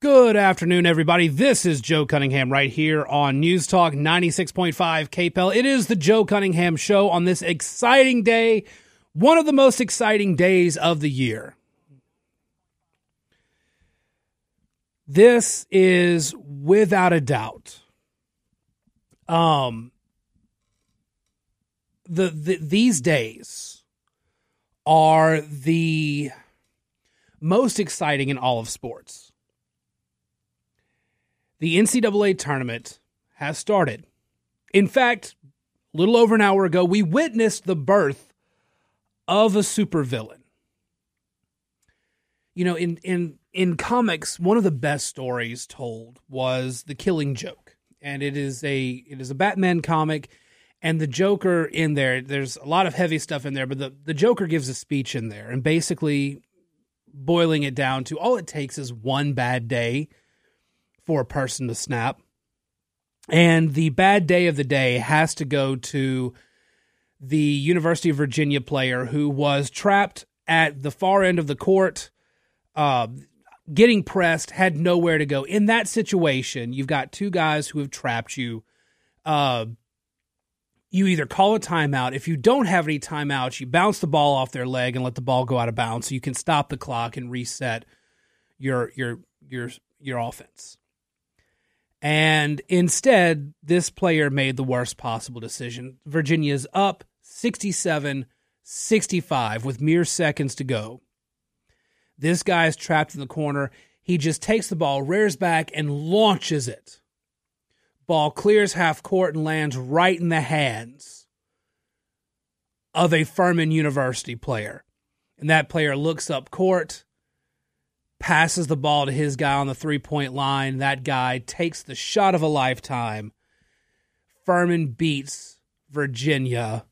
Good afternoon, everybody. This is Joe Cunningham right here on News Talk 96.5 KPEL. It is the Joe Cunningham Show on this exciting day, one of the most exciting days of the year. This is without a doubt um the, the these days are the most exciting in all of sports the NCAA tournament has started. In fact, a little over an hour ago, we witnessed the birth of a supervillain. You know, in in in comics, one of the best stories told was The Killing Joke, and it is a it is a Batman comic, and the Joker in there. There's a lot of heavy stuff in there, but the the Joker gives a speech in there, and basically boiling it down to all it takes is one bad day for a person to snap. And the bad day of the day has to go to the University of Virginia player who was trapped at the far end of the court, uh, getting pressed, had nowhere to go. In that situation, you've got two guys who have trapped you. Uh, you either call a timeout. If you don't have any timeouts, you bounce the ball off their leg and let the ball go out of bounds, so you can stop the clock and reset your your your your offense. And instead, this player made the worst possible decision. Virginia's up 67 65 with mere seconds to go. This guy is trapped in the corner. He just takes the ball, rears back, and launches it. Ball clears half court and lands right in the hands of a Furman University player. And that player looks up court passes the ball to his guy on the three point line. That guy takes the shot of a lifetime. Furman beats Virginia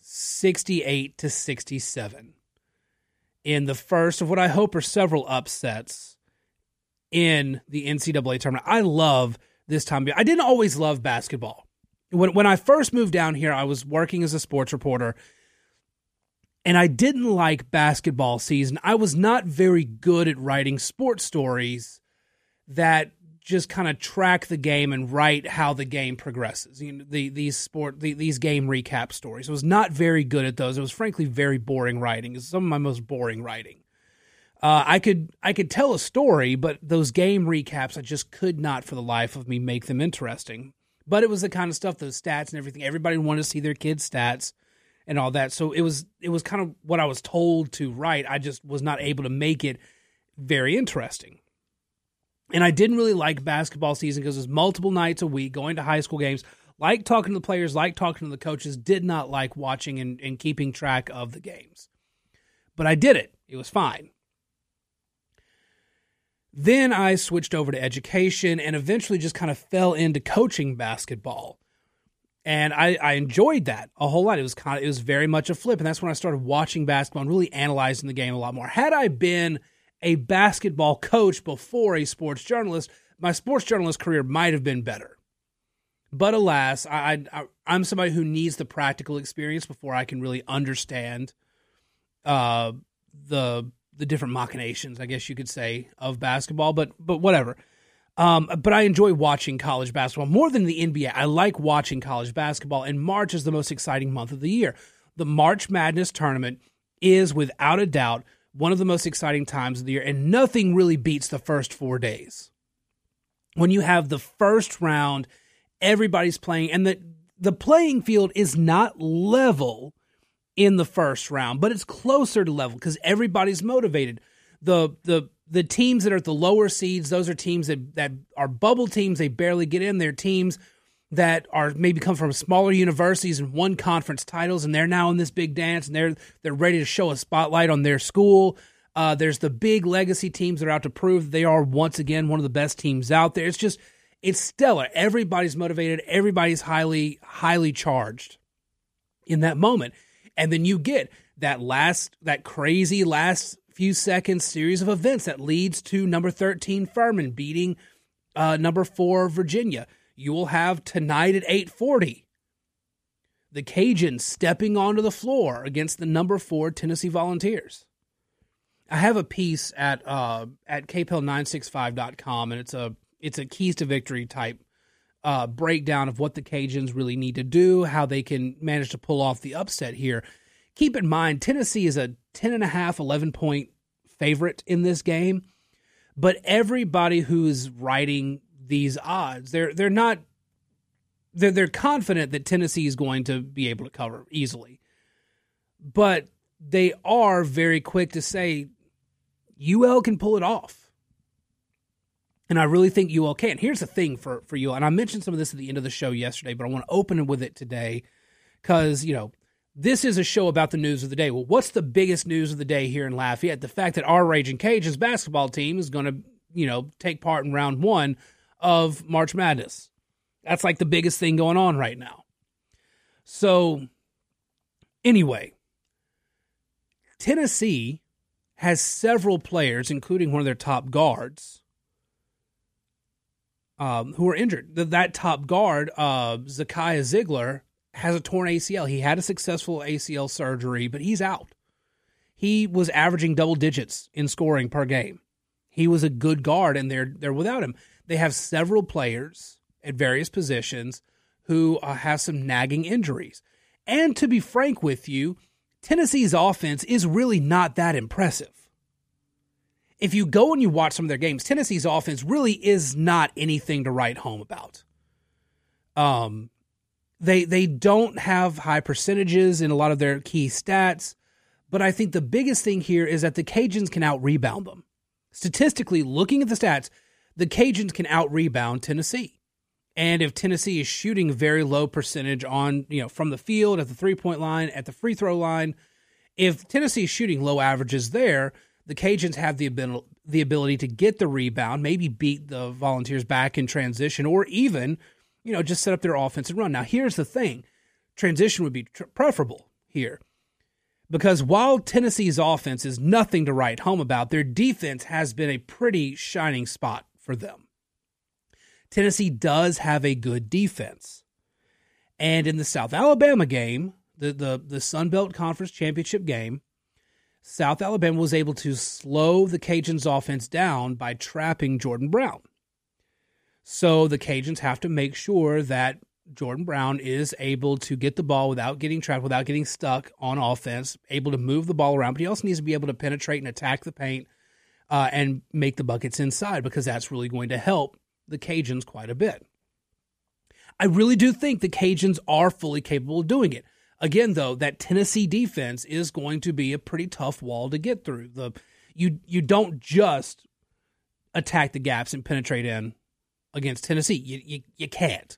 68 to 67 in the first of what I hope are several upsets in the NCAA tournament. I love this time. I didn't always love basketball. When when I first moved down here, I was working as a sports reporter and I didn't like basketball season. I was not very good at writing sports stories that just kind of track the game and write how the game progresses. You know, the these sport the, these game recap stories. I was not very good at those. It was frankly very boring writing. It's some of my most boring writing. Uh, I could I could tell a story, but those game recaps I just could not for the life of me make them interesting. But it was the kind of stuff, those stats and everything. Everybody wanted to see their kids' stats and all that. So it was it was kind of what I was told to write. I just was not able to make it very interesting. And I didn't really like basketball season because it was multiple nights a week, going to high school games, like talking to the players, like talking to the coaches, did not like watching and, and keeping track of the games. But I did it. It was fine. Then I switched over to education and eventually just kind of fell into coaching basketball and I, I enjoyed that a whole lot. It was kind of it was very much a flip, and that's when I started watching basketball and really analyzing the game a lot more. Had I been a basketball coach before a sports journalist, my sports journalist career might have been better. But alas, I, I I'm somebody who needs the practical experience before I can really understand uh, the the different machinations, I guess you could say, of basketball. But but whatever. Um, but I enjoy watching college basketball more than the NBA. I like watching college basketball, and March is the most exciting month of the year. The March Madness tournament is without a doubt one of the most exciting times of the year, and nothing really beats the first four days. When you have the first round, everybody's playing, and the the playing field is not level in the first round, but it's closer to level because everybody's motivated. The the the teams that are at the lower seeds, those are teams that, that are bubble teams. They barely get in. They're teams that are maybe come from smaller universities and won conference titles, and they're now in this big dance, and they're they're ready to show a spotlight on their school. Uh, there's the big legacy teams that are out to prove they are once again one of the best teams out there. It's just it's stellar. Everybody's motivated. Everybody's highly highly charged in that moment, and then you get that last that crazy last few seconds series of events that leads to number 13 Furman beating uh, number 4 Virginia. You will have tonight at 8:40 the Cajuns stepping onto the floor against the number 4 Tennessee Volunteers. I have a piece at uh, at kpel965.com, and it's a it's a keys to victory type uh, breakdown of what the Cajuns really need to do, how they can manage to pull off the upset here. Keep in mind, Tennessee is a 10 and a half, 11 point favorite in this game, but everybody who's writing these odds, they're they're not they're they're confident that Tennessee is going to be able to cover easily. But they are very quick to say UL can pull it off. And I really think UL can. Here's the thing for, for UL, and I mentioned some of this at the end of the show yesterday, but I want to open with it today because, you know, this is a show about the news of the day. Well, what's the biggest news of the day here in Lafayette? The fact that our Raging Cages basketball team is going to, you know, take part in round one of March Madness. That's like the biggest thing going on right now. So, anyway, Tennessee has several players, including one of their top guards, um, who are injured. That top guard, uh, Zakai Zeigler, has a torn ACL. He had a successful ACL surgery, but he's out. He was averaging double digits in scoring per game. He was a good guard, and they're they're without him. They have several players at various positions who uh, have some nagging injuries. And to be frank with you, Tennessee's offense is really not that impressive. If you go and you watch some of their games, Tennessee's offense really is not anything to write home about. Um, they they don't have high percentages in a lot of their key stats, but I think the biggest thing here is that the Cajuns can out rebound them. Statistically, looking at the stats, the Cajuns can out rebound Tennessee. And if Tennessee is shooting very low percentage on, you know, from the field at the three point line, at the free throw line, if Tennessee is shooting low averages there, the Cajuns have the ability, the ability to get the rebound, maybe beat the Volunteers back in transition, or even, you know, just set up their offense and run. Now, here's the thing transition would be tr- preferable here. Because while Tennessee's offense is nothing to write home about, their defense has been a pretty shining spot for them. Tennessee does have a good defense. And in the South Alabama game, the, the, the Sun Belt Conference Championship game, South Alabama was able to slow the Cajuns' offense down by trapping Jordan Brown. So the Cajuns have to make sure that Jordan Brown is able to get the ball without getting trapped, without getting stuck on offense, able to move the ball around, but he also needs to be able to penetrate and attack the paint uh, and make the buckets inside because that's really going to help the Cajuns quite a bit. I really do think the Cajuns are fully capable of doing it. Again, though, that Tennessee defense is going to be a pretty tough wall to get through. The you you don't just attack the gaps and penetrate in against Tennessee. You you, you can't.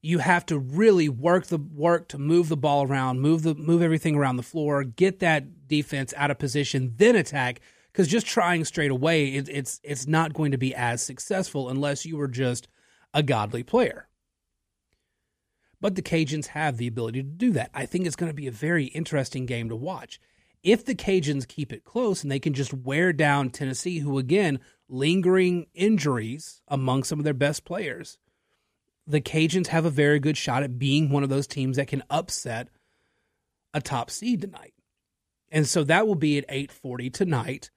You have to really work the work to move the ball around, move the move everything around the floor, get that defense out of position, then attack because just trying straight away, it, it's it's not going to be as successful unless you are just a godly player. But the Cajuns have the ability to do that. I think it's going to be a very interesting game to watch. If the Cajuns keep it close and they can just wear down Tennessee, who again, lingering injuries among some of their best players, the Cajuns have a very good shot at being one of those teams that can upset a top seed tonight. And so that will be at 8:40 tonight.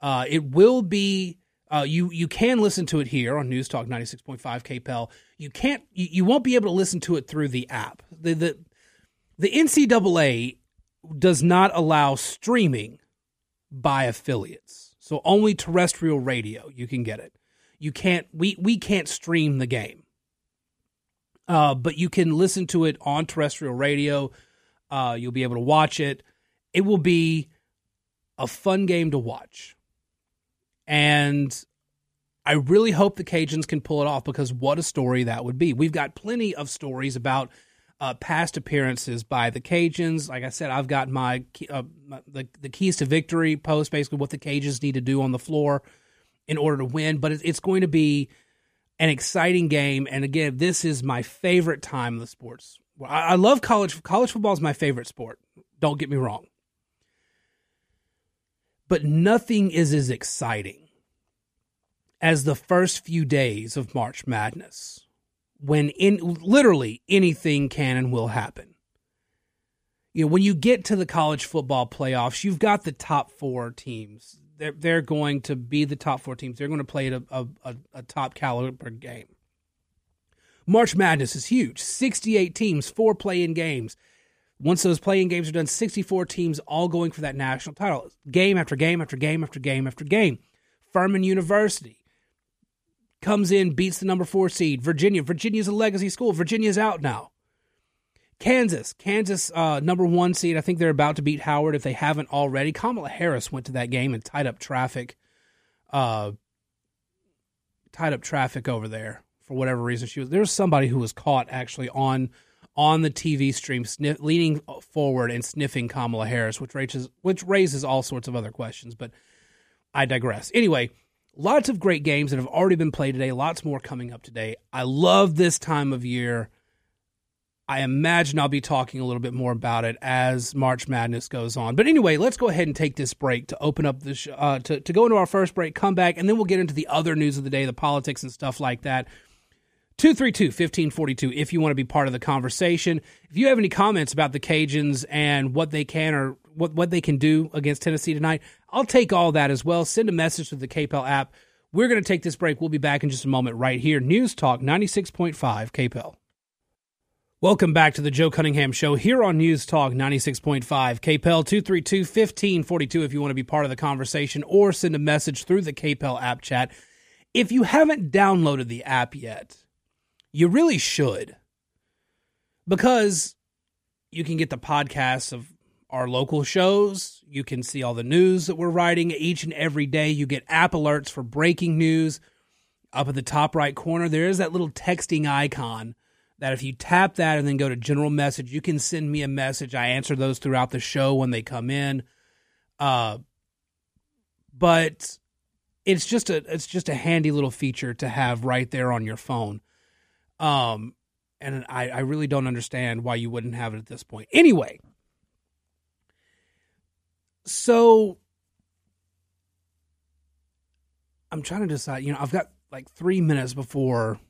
Uh, it will be uh, you you can listen to it here on News Talk 96.5 KPEL. You can't you, you won't be able to listen to it through the app. The the the NCAA does not allow streaming by affiliates. So only terrestrial radio you can get it. You can't we we can't stream the game. Uh, but you can listen to it on terrestrial radio. Uh, you'll be able to watch it. It will be a fun game to watch. And I really hope the Cajuns can pull it off because what a story that would be. We've got plenty of stories about uh, past appearances by the Cajuns. Like I said, I've got my, uh, my the, the keys to victory post, basically what the Cajuns need to do on the floor in order to win. But it, it's going to be an exciting game. And again, this is my favorite time of the sports. I, I love college. College football is my favorite sport. Don't get me wrong but nothing is as exciting as the first few days of March Madness when in literally anything can and will happen. You know, when you get to the college football playoffs, you've got the top 4 teams. they're they're going to be the top four teams. They're going to play a, a, a, top caliber game. March Madness is huge. 68 teams, four play-in games. Once those play-in games are done, 64 teams all going for that national title. Game after game after game after game after game. Furman University comes in, beats the number four seed. Virginia. Virginia's a legacy school. Virginia's out now. Kansas, Kansas, uh, number one seed. I think they're about to beat Howard if they haven't already. Kamala Harris went to that game and tied up traffic, uh, tied up traffic over there for whatever reason. She was there was somebody who was caught actually on on the TV stream, sniff, leaning forward and sniffing Kamala Harris, which raises which raises all sorts of other questions. But I digress. Anyway, lots of great games that have already been played today. Lots more coming up today. I love this time of year. I imagine I'll be talking a little bit more about it as March Madness goes on. But anyway, let's go ahead and take this break to open up the sh- uh, to to go into our first break, come back, and then we'll get into the other news of the day, the politics and stuff like that. 232 1542 if you want to be part of the conversation. If you have any comments about the Cajuns and what they can or what, what they can do against Tennessee tonight, I'll take all that as well. Send a message to the KPEL app. We're going to take this break. We'll be back in just a moment right here. News Talk 96.5 KPEL. Welcome back to the Joe Cunningham Show here on News Talk 96.5 KPEL 232 1542 if you want to be part of the conversation or send a message through the KPEL app chat. If you haven't downloaded the app yet, you really should because you can get the podcasts of our local shows. You can see all the news that we're writing each and every day. You get app alerts for breaking news. Up at the top right corner, there is that little texting icon that if you tap that and then go to general message, you can send me a message. I answer those throughout the show when they come in. Uh, but it's just a it's just a handy little feature to have right there on your phone. Um, and I, I really don't understand why you wouldn't have it at this point. Anyway, so I'm trying to decide. You know, I've got like three minutes before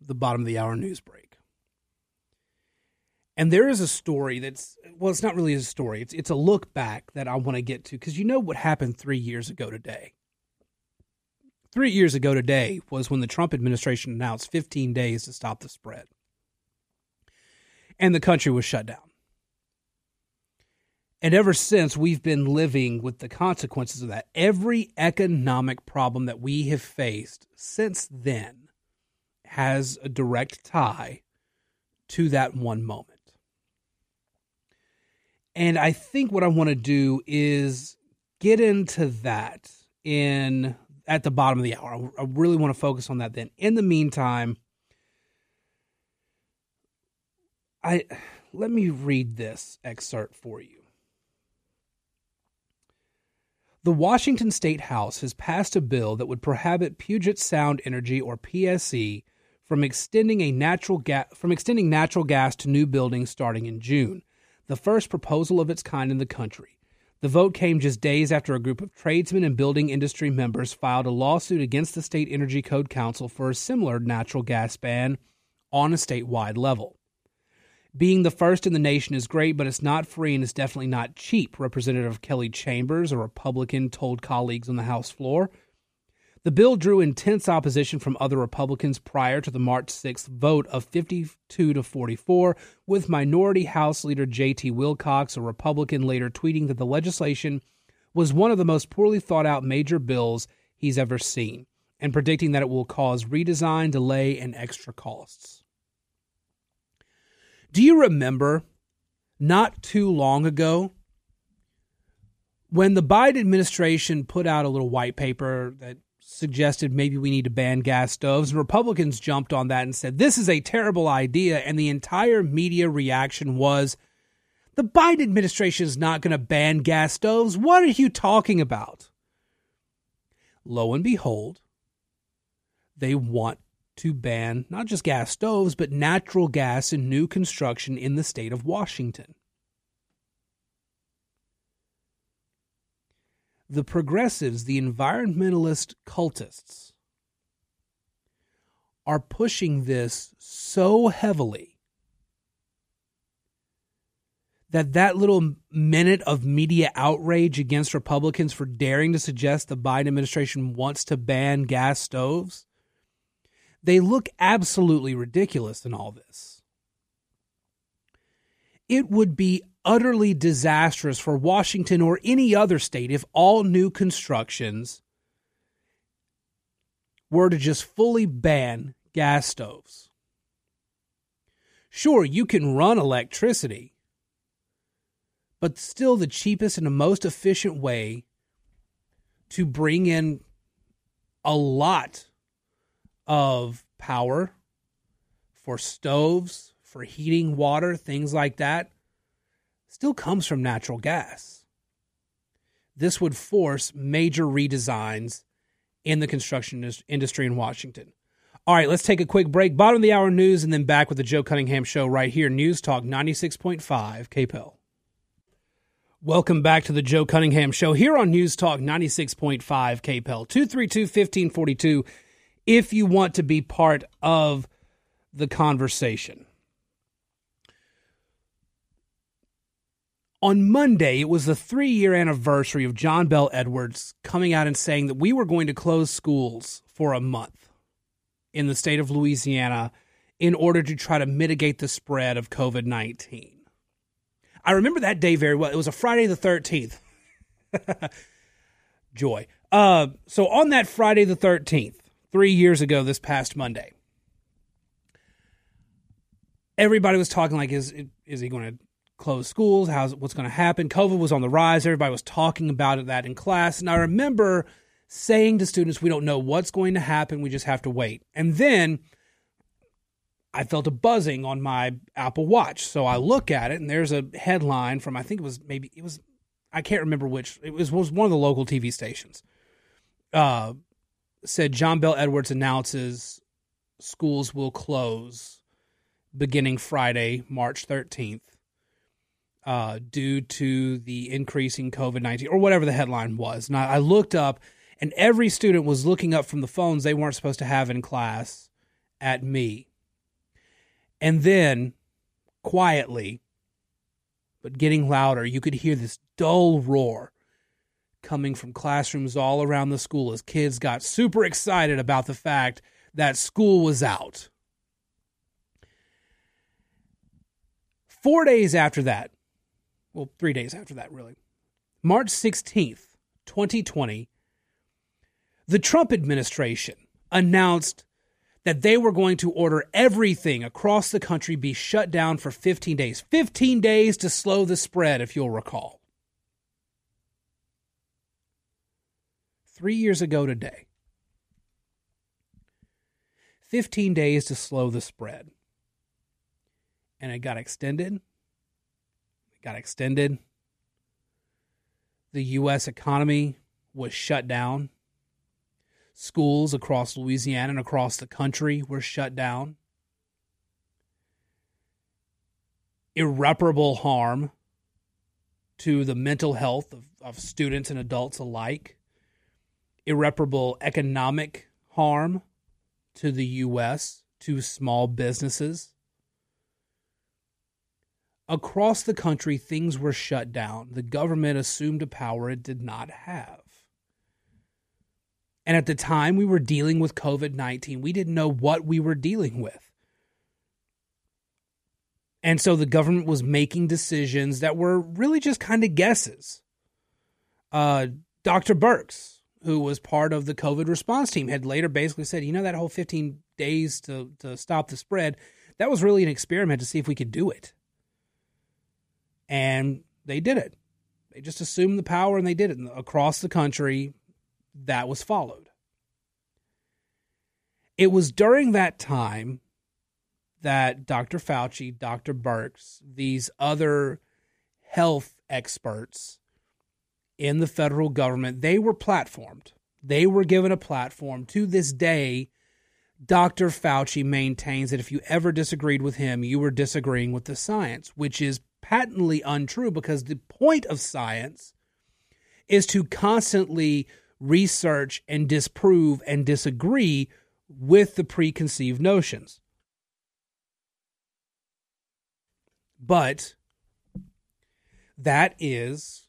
the bottom of the hour news break. And there is a story that's well, it's not really a story. It's it's a look back that I want to get to because you know what happened three years ago today. Three years ago today was when the Trump administration announced 15 days to stop the spread, and the country was shut down. And ever since, we've been living with the consequences of that. Every economic problem that we have faced since then has a direct tie to that one moment. And I think what I want to do is get into that in at the bottom of the hour. I really want to focus on that then. In the meantime, I let me read this excerpt for you. The Washington State House has passed a bill that would prohibit Puget Sound Energy or PSE from extending a natural gas from extending natural gas to new buildings starting in June, the first proposal of its kind in the country. The vote came just days after a group of tradesmen and building industry members filed a lawsuit against the State Energy Code Council for a similar natural gas ban on a statewide level. Being the first in the nation is great, but it's not free and it's definitely not cheap, Representative Kelly Chambers, a Republican, told colleagues on the House floor. The bill drew intense opposition from other Republicans prior to the March 6th vote of 52 to 44, with minority House Leader J.T. Wilcox, a Republican, later tweeting that the legislation was one of the most poorly thought out major bills he's ever seen, and predicting that it will cause redesign, delay, and extra costs. Do you remember not too long ago when the Biden administration put out a little white paper that suggested maybe we need to ban gas stoves. Republicans jumped on that and said, this is a terrible idea. And the entire media reaction was, the Biden administration is not going to ban gas stoves. What are you talking about? Lo and behold, they want to ban not just gas stoves, but natural gas in new construction in the state of Washington. the progressives, the environmentalist cultists, are pushing this so heavily that that little minute of media outrage against Republicans for daring to suggest the Biden administration wants to ban gas stoves, they look absolutely ridiculous in all this. It would be utterly disastrous for Washington or any other state if all new constructions were to just fully ban gas stoves. Sure, you can run electricity, but still the cheapest and the most efficient way to bring in a lot of power for stoves, for heating water, things like that, still comes from natural gas. This would force major redesigns in the construction industry in Washington. All right, let's take a quick break. Bottom of the hour news, and then back with the Joe Cunningham Show right here. News Talk 96.5 KPEL. Welcome back to the Joe Cunningham Show here on News Talk 96.5 KPEL 232 1542 if you want to be part of the conversation. On Monday, it was the three year anniversary of John Bell Edwards coming out and saying that we were going to close schools for a month in the state of Louisiana in order to try to mitigate the spread of COVID 19. I remember that day very well. It was a Friday the 13th. Joy. Uh, so on that Friday the 13th, three years ago, this past Monday, everybody was talking like, is is he going to close schools? How's what's going to happen? COVID was on the rise. Everybody was talking about it that in class, and I remember saying to students, "We don't know what's going to happen. We just have to wait." And then I felt a buzzing on my Apple Watch, so I look at it, and there's a headline from I think it was maybe it was I can't remember which it was was one of the local TV stations. Uh, said John Bell Edwards announces schools will close beginning Friday, March 13th uh, due to the increasing COVID 19 or whatever the headline was. And I, I looked up, and every student was looking up from the phones they weren't supposed to have in class at me. And then, quietly, but getting louder, you could hear this dull roar coming from classrooms all around the school as kids got super excited about the fact that school was out. Four days after that, well, three days after that, really. March 16th, 2020, the Trump administration announced that they were going to order everything across the country be shut down for 15 days. 15 days to slow the spread, if you'll recall. Three years ago today, 15 days to slow the spread. And it got extended It got extended. The U.S. economy was shut down. Schools across Louisiana and across the country were shut down. Irreparable harm to the mental health of, of students and adults alike. Irreparable economic harm to the U.S., to small businesses Across the country, things were shut down. The government assumed a power it did not have. And at the time we were dealing with COVID 19, we didn't know what we were dealing with. And so the government was making decisions that were really just kind of guesses. Uh, Dr. Birx, who was part of the COVID response team, had later basically said, you know, that whole 15 days to, to stop the spread, that was really an experiment to see if we could do it. And they did it. They just assumed the power and they did it. And across the country, that was followed. It was during that time that Dr. Fauci, Dr. Birx, these other health experts in the federal government, they were platformed. They were given a platform. To this day, Dr. Fauci maintains that if you ever disagreed with him, you were disagreeing with the science, which is patently untrue because the point of science is to constantly research and disprove and disagree with the preconceived notions. But That is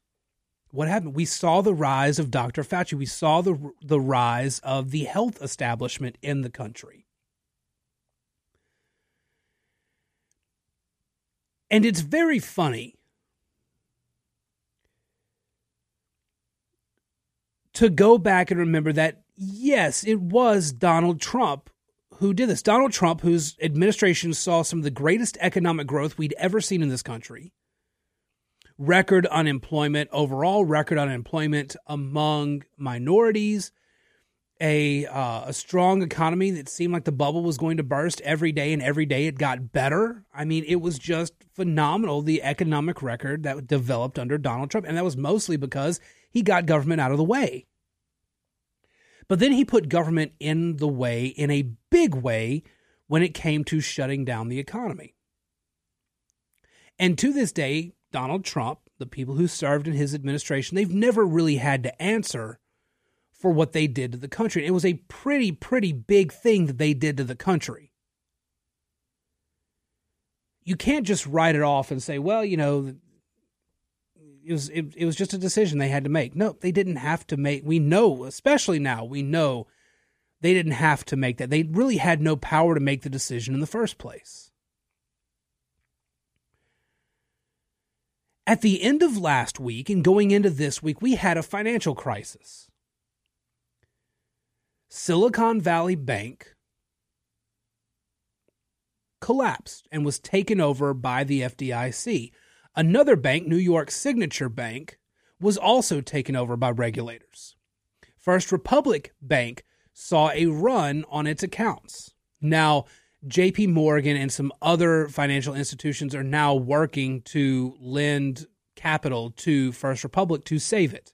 what happened. We saw the rise of Dr. Fauci. We saw the the rise of the health establishment in the country. And it's very funny to go back and remember that, yes, it was Donald Trump who did this. Donald Trump, whose administration saw some of the greatest economic growth we'd ever seen in this country, record unemployment, overall record unemployment among minorities, a uh, a strong economy that seemed like the bubble was going to burst every day, and every day it got better. I mean, it was just phenomenal the economic record that developed under Donald Trump, and that was mostly because he got government out of the way. But then he put government in the way in a big way when it came to shutting down the economy. And to this day, Donald Trump, the people who served in his administration, they've never really had to answer for what they did to the country. It was a pretty, pretty big thing that they did to the country. You can't just write it off and say, well, you know, it was it, it was just a decision they had to make. No, they didn't have to make. We know, especially now, we know they didn't have to make that. They really had no power to make the decision in the first place. At the end of last week and going into this week, we had a financial crisis. Silicon Valley Bank collapsed and was taken over by the FDIC. Another bank, New York Signature Bank, was also taken over by regulators. First Republic Bank saw a run on its accounts. Now, JP Morgan and some other financial institutions are now working to lend capital to First Republic to save it.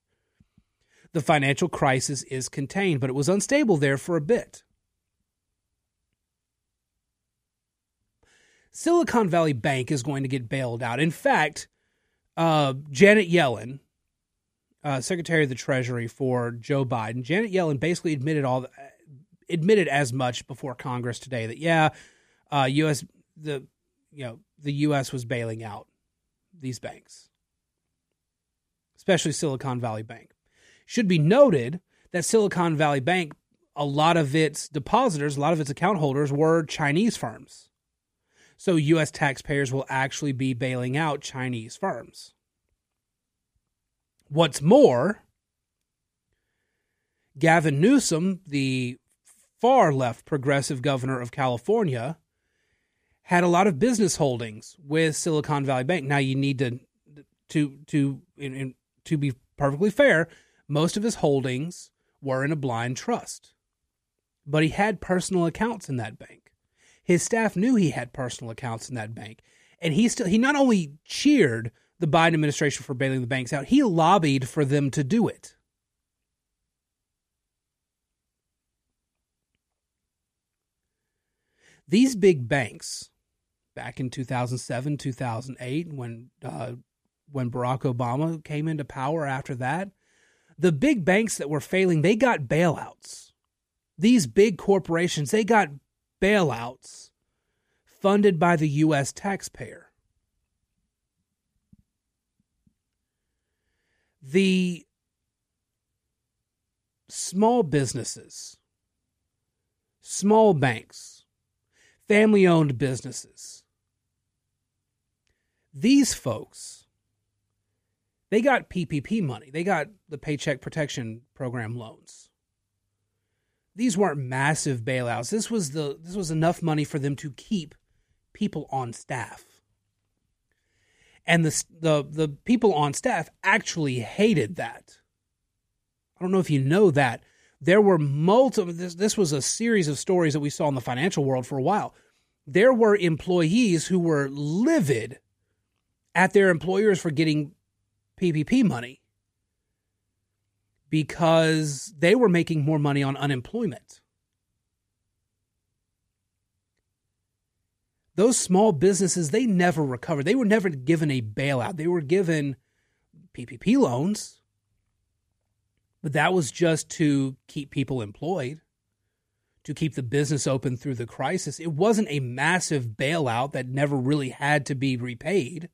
The financial crisis is contained, but it was unstable there for a bit. Silicon Valley Bank is going to get bailed out. In fact, uh, Janet Yellen, uh, Secretary of the Treasury for Joe Biden, Janet Yellen basically admitted all the, admitted as much before Congress today that yeah, uh, U.S. the you know the U.S. was bailing out these banks, especially Silicon Valley Bank. Should be noted that Silicon Valley Bank, a lot of its depositors, a lot of its account holders were Chinese firms. So U.S. taxpayers will actually be bailing out Chinese firms. What's more, Gavin Newsom, the far left progressive governor of California, had a lot of business holdings with Silicon Valley Bank. Now you need to to to in, in, to be perfectly fair, most of his holdings were in a blind trust. But he had personal accounts in that bank. His staff knew he had personal accounts in that bank. And he still he not only cheered the Biden administration for bailing the banks out, he lobbied for them to do it. These big banks, back in 2007, 2008, when uh, when Barack Obama came into power after that, the big banks that were failing, they got bailouts. These big corporations, they got bailouts funded by the U.S. taxpayer. The small businesses, small banks, family owned businesses, these folks, they got PPP money. They got the Paycheck Protection Program loans these weren't massive bailouts. This was the this was enough money for them to keep people on staff. And the the the people on staff actually hated that. I don't know if you know that. There were multiple this, this was a series of stories that we saw in the financial world for a while. There were employees who were livid at their employers for getting PPP money because they were making more money on unemployment. Those small businesses, they never recovered. They were never given a bailout. They were given PPP loans, but that was just to keep people employed, to keep the business open through the crisis. It wasn't a massive bailout that never really had to be repaid.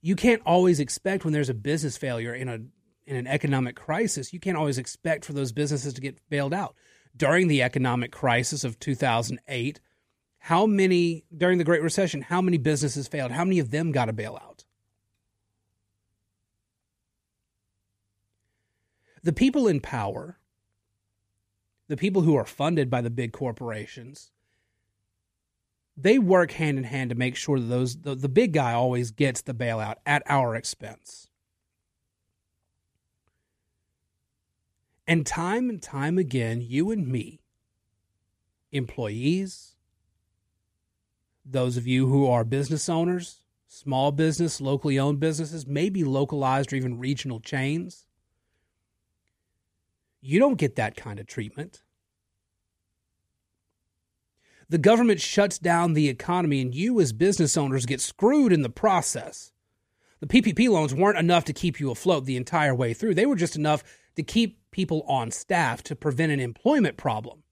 You can't always expect when there's a business failure in a in an economic crisis, you can't always expect for those businesses to get bailed out. During the economic crisis of 2008, how many during the Great Recession, how many businesses failed? How many of them got a bailout? The people in power, the people who are funded by the big corporations, they work hand in hand to make sure that those the, the big guy always gets the bailout at our expense. And time and time again, you and me, employees, those of you who are business owners, small business, locally owned businesses, maybe localized or even regional chains, you don't get that kind of treatment. The government shuts down the economy, and you, as business owners, get screwed in the process. The PPP loans weren't enough to keep you afloat the entire way through, they were just enough to keep people on staff to prevent an employment problem.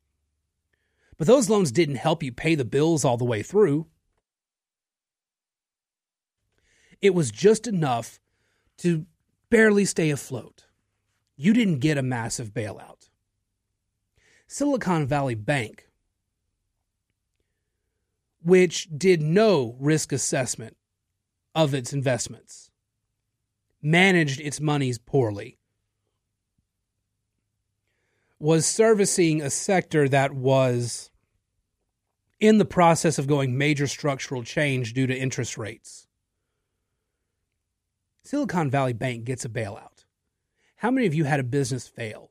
But those loans didn't help you pay the bills all the way through. It was just enough to barely stay afloat. You didn't get a massive bailout. Silicon Valley Bank, which did no risk assessment of its investments, managed its monies poorly, was servicing a sector that was in the process of going major structural change due to interest rates. Silicon Valley Bank gets a bailout. How many of you had a business fail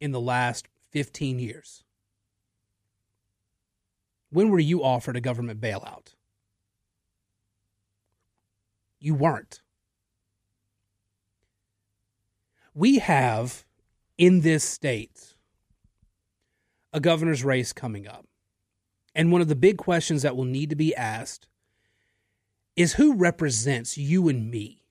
in the last 15 years? When were you offered a government bailout? You weren't. We have in this state a governor's race coming up. And one of the big questions that will need to be asked is who represents you and me?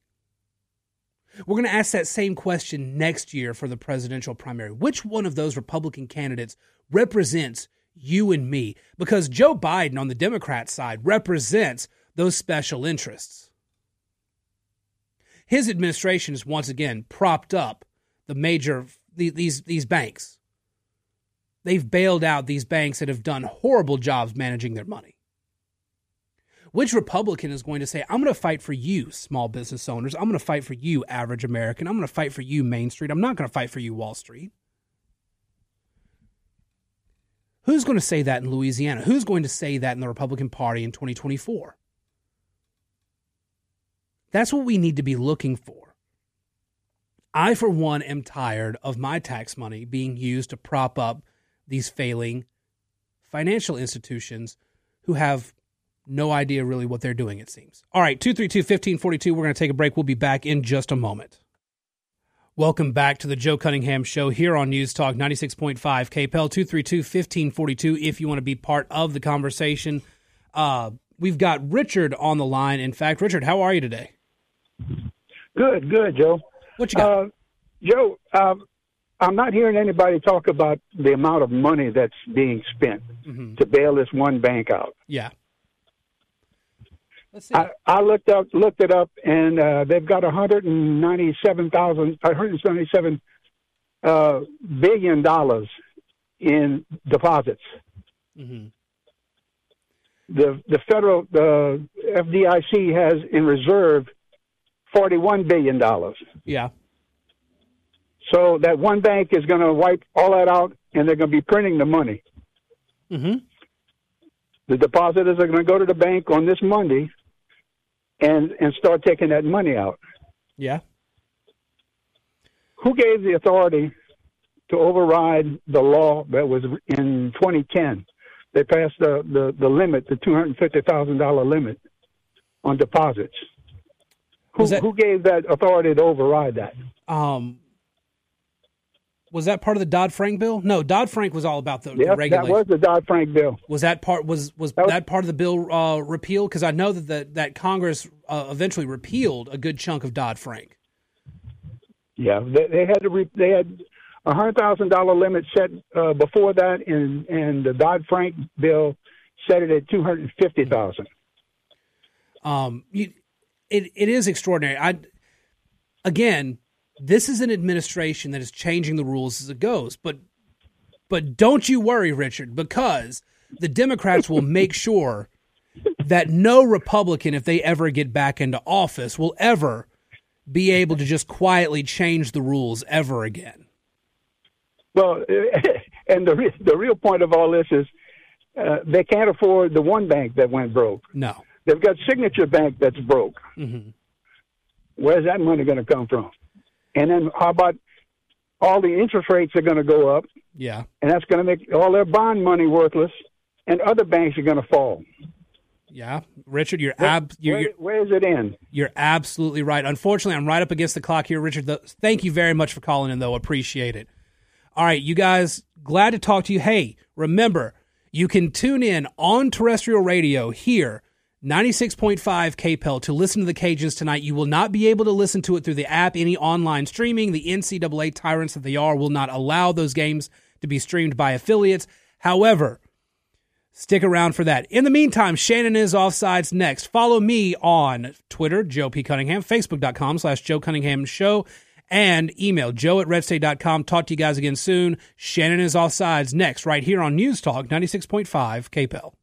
We're going to ask that same question next year for the presidential primary. Which one of those Republican candidates represents you and me? Because Joe Biden on the Democrat side represents those special interests. His administration has once again propped up the major these these banks they've bailed out these banks that have done horrible jobs managing their money. Which Republican is going to say, I'm going to fight for you, small business owners. I'm going to fight for you, average American. I'm going to fight for you, Main Street. I'm not going to fight for you, Wall Street. Who's going to say that in Louisiana? Who's going to say that in the Republican Party in 2024? That's what we need to be looking for. I, for one, am tired of my tax money being used to prop up these failing financial institutions who have no idea really what they're doing, it seems. All right, 232 1542. We're going to take a break. We'll be back in just a moment. Welcome back to the Joe Cunningham Show here on News Talk 96.5 KPEL 232 1542. If you want to be part of the conversation, uh, we've got Richard on the line. In fact, Richard, how are you today? Good, good, Joe. What you got? Uh, Joe, um, I'm not hearing anybody talk about the amount of money that's being spent mm-hmm. to bail this one bank out. Yeah. Let's see. I, I looked up, looked it up, and uh, they've got 197,000, 177 uh, billion dollars in deposits. Mm-hmm. The the federal the FDIC has in reserve 41 billion dollars. Yeah. So that one bank is going to wipe all that out, and they're going to be printing the money. Mm-hmm. The depositors are going to go to the bank on this Monday, and and start taking that money out. Yeah. Who gave the authority to override the law that was in 2010? They passed the the, the limit, the two hundred fifty thousand dollar limit on deposits. Who, that, who gave that authority to override that? Um, was that part of the Dodd Frank bill? No, Dodd Frank was all about the, yep, the that was the Dodd Frank bill. Was that part was was that, was, that part of the bill uh, repealed? Because I know that the, that Congress uh, eventually repealed a good chunk of Dodd Frank. Yeah, they, they had to re, they had a hundred thousand dollar limit set uh, before that, and and the Dodd Frank bill set it at two hundred fifty thousand. Um, you, it, it is extraordinary. I again, this is an administration that is changing the rules as it goes. But but don't you worry, Richard, because the Democrats will make sure that no Republican, if they ever get back into office, will ever be able to just quietly change the rules ever again. Well, and the re- the real point of all this is uh, they can't afford the one bank that went broke. No, they've got Signature Bank that's broke. Mm-hmm. Where's that money going to come from? And then how about all the interest rates are going to go up? Yeah, and that's going to make all their bond money worthless, and other banks are going to fall. Yeah, Richard, you're ab. You're, where, where's it in? You're absolutely right. Unfortunately, I'm right up against the clock here, Richard. Thank you very much for calling in, though. Appreciate it. All right, you guys, glad to talk to you. Hey, remember, you can tune in on terrestrial radio here, 96.5 KPEL, to listen to the Cajuns tonight. You will not be able to listen to it through the app, any online streaming. The NCAA tyrants that they are will not allow those games to be streamed by affiliates. However, Stick around for that. In the meantime, Shannon is offsides next. Follow me on Twitter, Joe P. Cunningham, Facebook.com slash Joe Cunningham Show, and email joe at redstate.com. Talk to you guys again soon. Shannon is offsides next, right here on News Talk 96.5 KPEL.